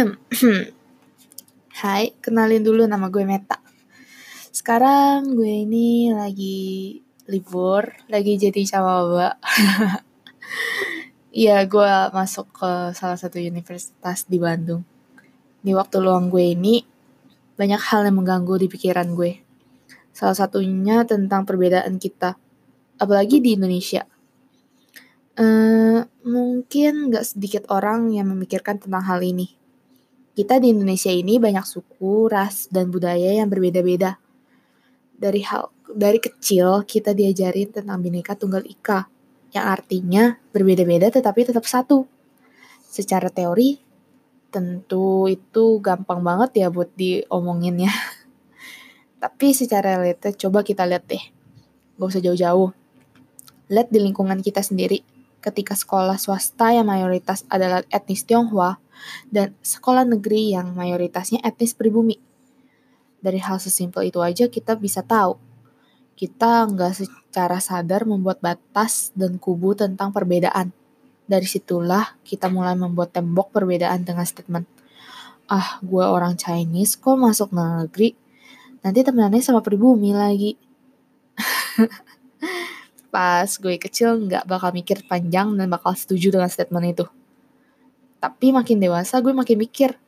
Hai, kenalin dulu nama gue Meta. Sekarang gue ini lagi libur, lagi jadi cawaba. Iya, gue masuk ke salah satu universitas di Bandung. Di waktu luang gue ini, banyak hal yang mengganggu di pikiran gue. Salah satunya tentang perbedaan kita, apalagi di Indonesia. Uh, mungkin gak sedikit orang yang memikirkan tentang hal ini. Kita di Indonesia ini banyak suku, ras, dan budaya yang berbeda-beda. Dari hal dari kecil kita diajarin tentang Bhinneka Tunggal Ika yang artinya berbeda-beda tetapi tetap satu. Secara teori, tentu itu gampang banget ya buat diomongin ya. Tapi secara realita coba kita lihat deh. Gak usah jauh-jauh. Lihat di lingkungan kita sendiri. Ketika sekolah swasta yang mayoritas adalah etnis Tionghoa dan sekolah negeri yang mayoritasnya etnis pribumi. Dari hal sesimpel itu aja kita bisa tahu kita nggak secara sadar membuat batas dan kubu tentang perbedaan. Dari situlah kita mulai membuat tembok perbedaan dengan statement, ah gue orang Chinese kok masuk negeri, nanti temenannya sama pribumi lagi. Pas gue kecil nggak bakal mikir panjang dan bakal setuju dengan statement itu. Tapi makin dewasa gue makin mikir,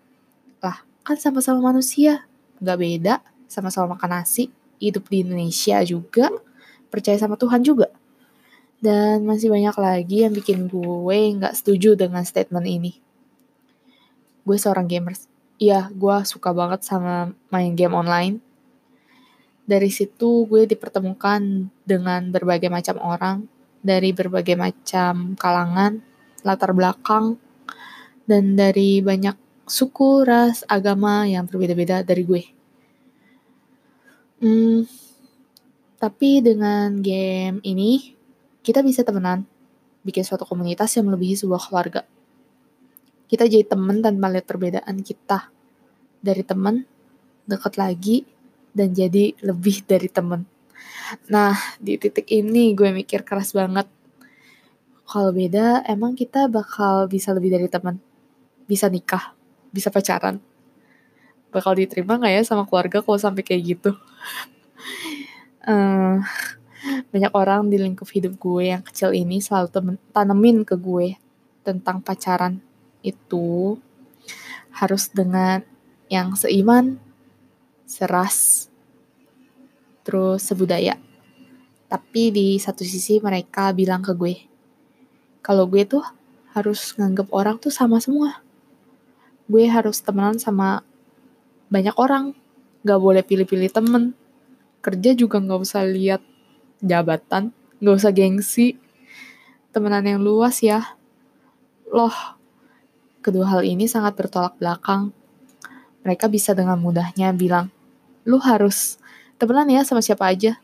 lah kan sama-sama manusia, nggak beda, sama-sama makan nasi, hidup di Indonesia juga, percaya sama Tuhan juga. Dan masih banyak lagi yang bikin gue nggak setuju dengan statement ini. Gue seorang gamers. Iya, gue suka banget sama main game online. Dari situ gue dipertemukan dengan berbagai macam orang, dari berbagai macam kalangan, latar belakang, dan dari banyak suku, ras, agama yang berbeda-beda dari gue. Hmm, tapi dengan game ini, kita bisa temenan, bikin suatu komunitas yang melebihi sebuah keluarga. Kita jadi temen tanpa lihat perbedaan kita. Dari temen, deket lagi, dan jadi lebih dari temen. Nah, di titik ini gue mikir keras banget. Kalau beda, emang kita bakal bisa lebih dari temen. Bisa nikah, bisa pacaran bakal diterima gak ya sama keluarga kalau sampai kayak gitu uh, banyak orang di lingkup hidup gue yang kecil ini selalu temen, tanemin ke gue tentang pacaran itu harus dengan yang seiman, seras, terus sebudaya. Tapi di satu sisi mereka bilang ke gue, kalau gue tuh harus nganggep orang tuh sama semua. Gue harus temenan sama banyak orang gak boleh pilih-pilih temen kerja juga gak usah lihat jabatan gak usah gengsi temenan yang luas ya loh kedua hal ini sangat bertolak belakang mereka bisa dengan mudahnya bilang lu harus temenan ya sama siapa aja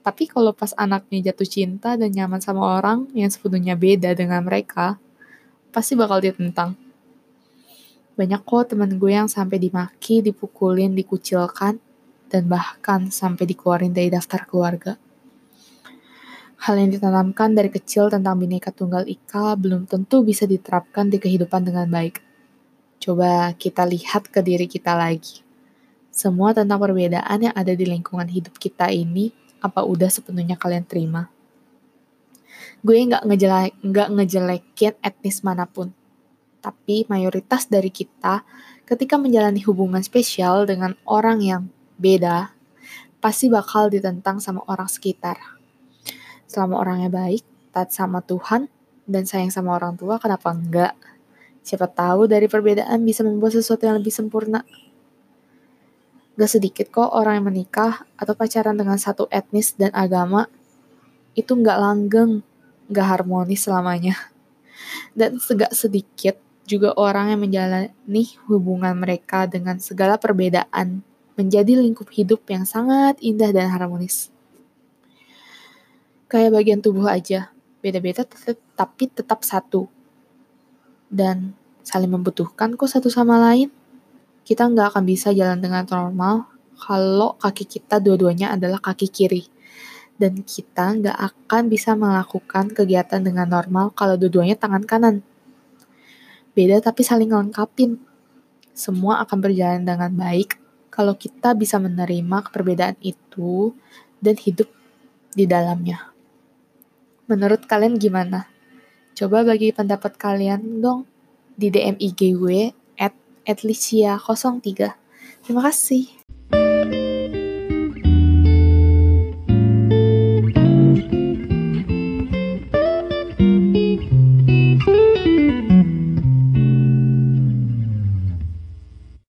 tapi kalau pas anaknya jatuh cinta dan nyaman sama orang yang sebetulnya beda dengan mereka, pasti bakal ditentang. Banyak kok temen gue yang sampai dimaki, dipukulin, dikucilkan, dan bahkan sampai dikeluarin dari daftar keluarga. Hal yang ditanamkan dari kecil tentang Bhinneka Tunggal Ika belum tentu bisa diterapkan di kehidupan dengan baik. Coba kita lihat ke diri kita lagi. Semua tentang perbedaan yang ada di lingkungan hidup kita ini, apa udah sepenuhnya kalian terima? Gue nggak ngejelek, nggak ngejelekin etnis mana pun tapi mayoritas dari kita ketika menjalani hubungan spesial dengan orang yang beda, pasti bakal ditentang sama orang sekitar. Selama orangnya baik, taat sama Tuhan, dan sayang sama orang tua, kenapa enggak? Siapa tahu dari perbedaan bisa membuat sesuatu yang lebih sempurna. Gak sedikit kok orang yang menikah atau pacaran dengan satu etnis dan agama itu nggak langgeng, nggak harmonis selamanya. Dan segak sedikit juga orang yang menjalani hubungan mereka dengan segala perbedaan menjadi lingkup hidup yang sangat indah dan harmonis. Kayak bagian tubuh aja, beda-beda tapi tetap satu. Dan saling membutuhkan kok satu sama lain. Kita nggak akan bisa jalan dengan normal kalau kaki kita dua-duanya adalah kaki kiri. Dan kita nggak akan bisa melakukan kegiatan dengan normal kalau dua-duanya tangan kanan beda tapi saling ngelengkapin. semua akan berjalan dengan baik kalau kita bisa menerima perbedaan itu dan hidup di dalamnya. Menurut kalian gimana? Coba bagi pendapat kalian dong di DM IG gue atlicia03. Terima kasih.